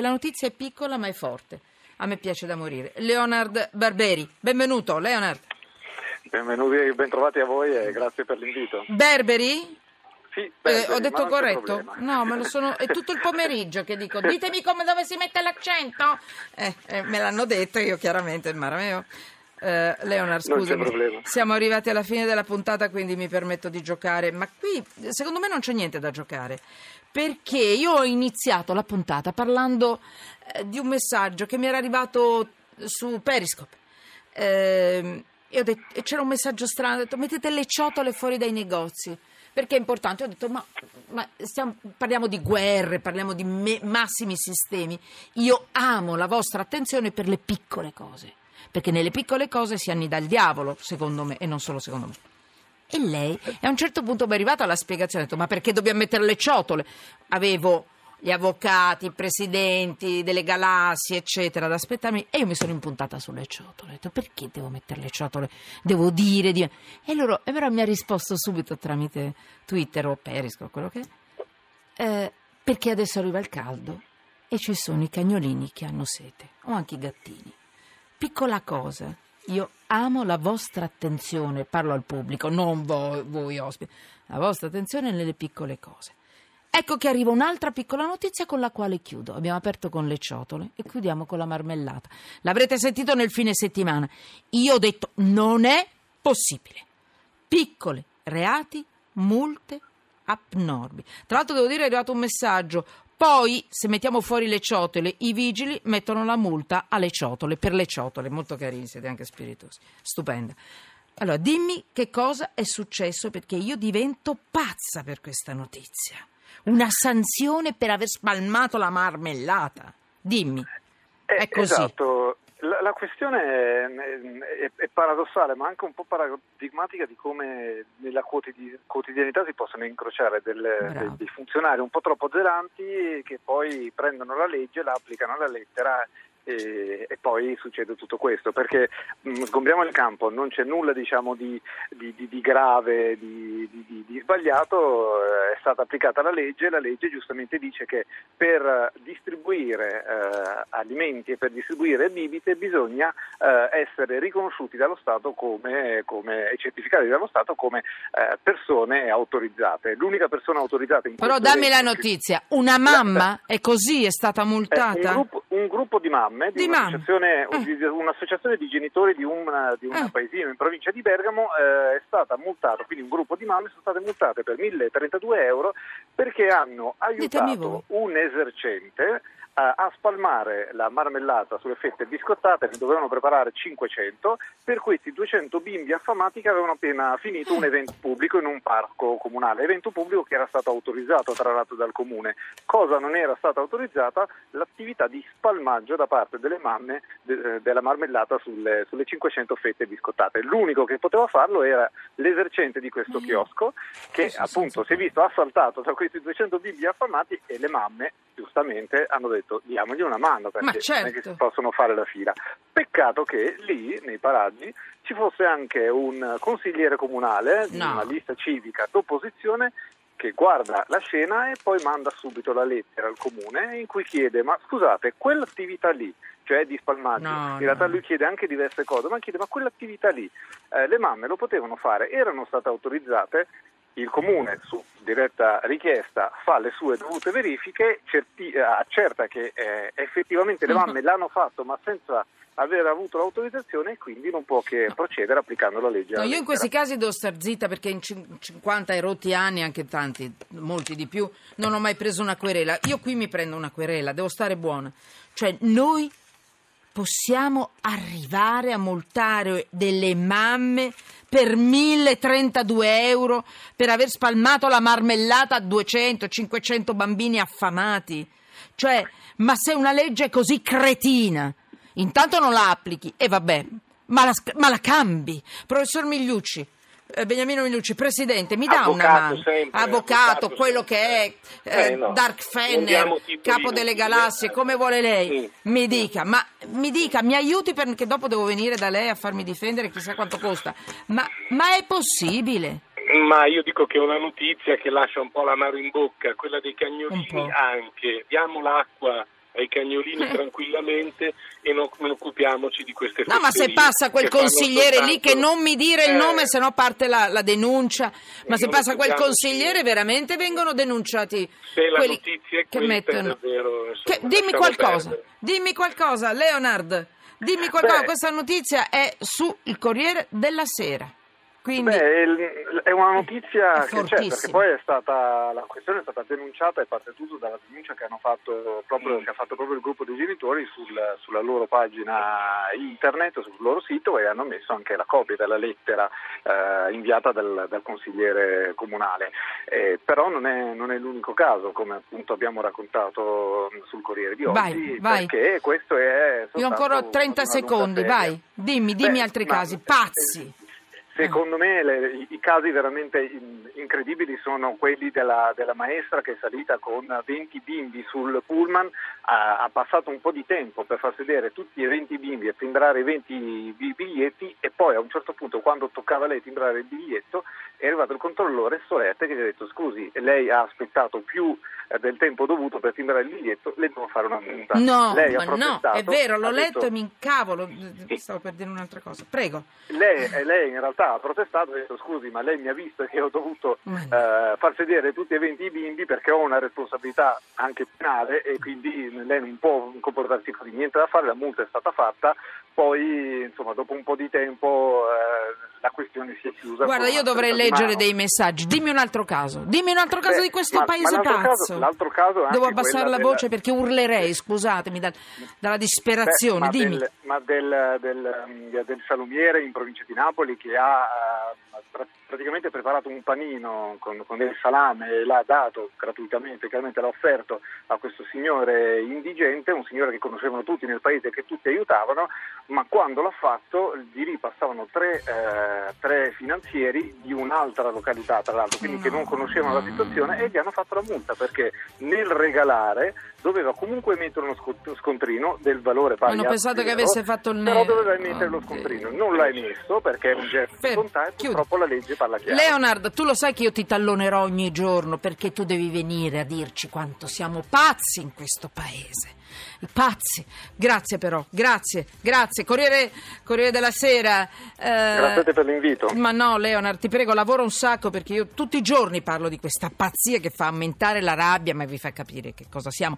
La notizia è piccola ma è forte. A me piace da morire. Leonard Barberi, benvenuto Leonard. Benvenuti, bentrovati a voi e grazie per l'invito. Berberi? Sì, Eh, Berberi, ho detto corretto? No, ma lo sono, è tutto il pomeriggio che dico. Ditemi come dove si mette l'accento. Eh, eh, me l'hanno detto io chiaramente, il marameo. Eh, Leonard, Non c'è scusami, siamo arrivati alla fine della puntata, quindi mi permetto di giocare. Ma qui, secondo me, non c'è niente da giocare. Perché io ho iniziato la puntata parlando eh, di un messaggio che mi era arrivato su Periscope. Ehm, e detto- e c'era un messaggio strano, ho detto mettete le ciotole fuori dai negozi. Perché è importante? Ho detto, ma, ma stiamo- parliamo di guerre, parliamo di me- massimi sistemi. Io amo la vostra attenzione per le piccole cose, perché nelle piccole cose si annida il diavolo, secondo me, e non solo secondo me. E lei, e a un certo punto mi è arrivata la spiegazione, ho detto, ma perché dobbiamo mettere le ciotole? Avevo gli avvocati, i presidenti delle galassie, eccetera, ad aspettarmi, e io mi sono impuntata sulle ciotole. Ho detto, perché devo mettere le ciotole? Devo dire di... E loro, e però mi ha risposto subito tramite Twitter o Periscope, quello che è, eh, perché adesso arriva il caldo e ci sono i cagnolini che hanno sete, o anche i gattini. Piccola cosa, io amo la vostra attenzione, parlo al pubblico, non voi, voi ospiti, la vostra attenzione nelle piccole cose. Ecco che arriva un'altra piccola notizia con la quale chiudo. Abbiamo aperto con le ciotole e chiudiamo con la marmellata. L'avrete sentito nel fine settimana. Io ho detto non è possibile. Piccole reati, multe abnormi. Tra l'altro devo dire è arrivato un messaggio. Poi, se mettiamo fuori le ciotole, i vigili mettono la multa alle ciotole, per le ciotole. Molto carini, siete anche spiritosi. Stupenda. Allora, dimmi che cosa è successo perché io divento pazza per questa notizia. Una sanzione per aver spalmato la marmellata. Dimmi. Eh, È così. Esatto, la, la questione è, è- è paradossale ma anche un po' paradigmatica di come nella quotidi- quotidianità si possono incrociare delle- dei, funzionari un po' troppo zelanti che poi prendono la legge, la applicano alla lettera e, e poi succede tutto questo. Perché mh, sgombriamo il campo, non c'è nulla diciamo di, di- di- di grave, di, sbagliato, eh, stata applicata la legge, la legge giustamente dice che per distribuire eh, alimenti e per distribuire bibite bisogna eh, essere riconosciuti dallo Stato come, come- e certificati dallo Stato come eh, persone autorizzate. L'unica persona autorizzata in Però dammi la notizia. Una mamma è così, è stata eh, un, multata? gruppo, un gruppo di mamme, di, Di mamme. un'associazione, Eh. di- un'associazione di genitori di un, di un Eh. paesino in provincia di Bergamo, eh, è stata multata, quindi un gruppo di mamme sono state multate per 1032 euro perché hanno aiutato un esercente a, spalmare la marmellata sulle fette biscottate, ne dovevano preparare 500, per questi 200 bimbi affamati che avevano appena finito un evento pubblico in un parco comunale, evento pubblico che era stato autorizzato tra l'altro dal comune. Cosa non era stata autorizzata? L'attività di spalmaggio da parte delle mamme de- della marmellata sulle, sulle 500 fette biscottate. L'unico che poteva farlo era l'esercente di questo io- chiosco che appunto si è visto assaltato da questi 200 bimbi affamati e le mamme giustamente hanno detto diamogli una mano perché Ma non è certo. che si possono fare la fila. Peccato che lì nei paraggi ci fosse anche un consigliere comunale di No. una lista civica d'opposizione che guarda la scena e poi manda subito la lettera al comune in cui chiede ma scusate quell'attività lì cioè di spalmaggio No, in realtà no. lui chiede anche diverse cose ma chiede ma quell'attività lì eh, le mamme lo potevano fare erano state autorizzate il comune su diretta richiesta fa le sue dovute verifiche certi- eh, accerta che eh, effettivamente le Mhm. mamme l'hanno fatto ma senza aver avuto l'autorizzazione e quindi non può che procedere applicando la legge No, io in questi casi devo star zitta perché in cin- 50 e rotti anni, anche tanti, molti di più, non ho mai preso una querela. Io qui mi prendo una querela, devo stare buona. Cioè, noi possiamo arrivare a multare delle mamme per 1032 euro per aver spalmato la marmellata a 200-500 bambini affamati. Cioè, ma se una legge è così cretina, intanto non la applichi e vabbè, ma la, ma la cambi. Professor Migliucci, eh, Beniamino Migliucci, presidente, mi dà una mano? sempre, avvocato, avvocato quello che è eh, Eh, no. Dark Fenner, capo delle galassie, come vuole lei. Sì. Mi dica, ma mi dica, mi aiuti perché dopo devo venire da lei a farmi difendere, chissà quanto costa. Ma, ma è possibile? Ma io dico che è una notizia che lascia un po' l'amaro in bocca, quella dei cagnolini anche. Diamo l'acqua ai cagnolini Eh. tranquillamente e non, non occupiamoci di queste No, ma se passa quel consigliere lì che soltanto- non mi dire il Eh, nome, se no parte la, la denuncia. Ma se non passa quel consigliere, veramente vengono denunciati Se la notizia è che mettono. davvero, insomma, Che- dimmi qualcosa, perdere. dimmi qualcosa, Leonard. Dimmi qualcosa. Beh. Questa notizia è su il Corriere della Sera. Quindi, Beh, è una notizia È che c'è, perché poi è stata, la questione è stata denunciata e parte tutto dalla denuncia che, hanno fatto proprio, che ha fatto proprio il gruppo dei genitori sul- sulla loro pagina internet, sul loro sito e hanno messo anche la copia della lettera eh, inviata dal, dal consigliere comunale. Eh, però non è, non è l'unico caso, come appunto abbiamo raccontato sul Corriere di oggi, Vai, vai. perché questo è... io ho ancora soltanto 30 una lunga secondi, vai. Dimmi, dimmi Beh, altri ma- casi. Pazzi. Secondo me le- i, casi veramente incredibili sono quelli della, della maestra che è salita con 20 bimbi sul pullman, ha, ha passato un po' di tempo per far sedere tutti i 20 bimbi e timbrare i 20 bi- biglietti e poi a un certo punto quando toccava a lei timbrare il biglietto è arrivato il controllore Solette che gli ha detto scusi lei ha aspettato più eh, del tempo dovuto per timbrare il biglietto, le devo fare una multa. No, lei ha ma no, è vero, l'ho letto detto- e mi incavolo. Stavo per dire un'altra cosa. Prego. lei, eh, lei in realtà ha protestato e ha detto scusi ma lei mi ha visto che ho dovuto Ma eh, far sedere tutti e 20 i bimbi perché ho una responsabilità anche penale e quindi lei non può comportarsi così, niente da fare, la multa è stata fatta, poi insomma dopo un po' di tempo eh, la questione si è chiusa. Guarda, io dovrei leggere dei messaggi. Dimmi un altro caso. Dimmi un altro caso Beh, di questo ma- paese ma l'altro pazzo. caso- l'altro caso Devo abbassare la della- voce perché urlerei, scusatemi, dal- dalla Beh, disperazione. ma Dimmi. Del, ma del, del, del salumiere in provincia di Napoli che ha eh, praticamente preparato un panino con, con del salame e l'ha dato gratuitamente, chiaramente l'ha offerto a questo signore indigente, un signore che conoscevano tutti nel paese e che tutti aiutavano, ma quando l'ha fatto di lì passavano tre, eh, tre finanzieri di un'altra località tra l'altro, quindi che non conoscevano la situazione e gli hanno fatto la multa perché nel regalare doveva comunque mettere uno scont- scontrino del valore pari Hanno pensato che avesse fatto il però nero. doveva mettere lo scontrino, non l'hai messo perché è un gesto bontà e chiudi. purtroppo la legge parla chiaro. Leonard, tu lo sai che io ti tallonerò ogni giorno perché tu devi venire a dirci quanto siamo pazzi in questo paese. I pazzi. Grazie però, grazie, grazie. Corriere, Corriere della Sera. eh, Grazie a te per l'invito. Ma no, Leonard, ti prego, lavora un sacco perché io tutti i giorni parlo di questa pazzia che fa aumentare la rabbia, ma vi fa capire che cosa siamo.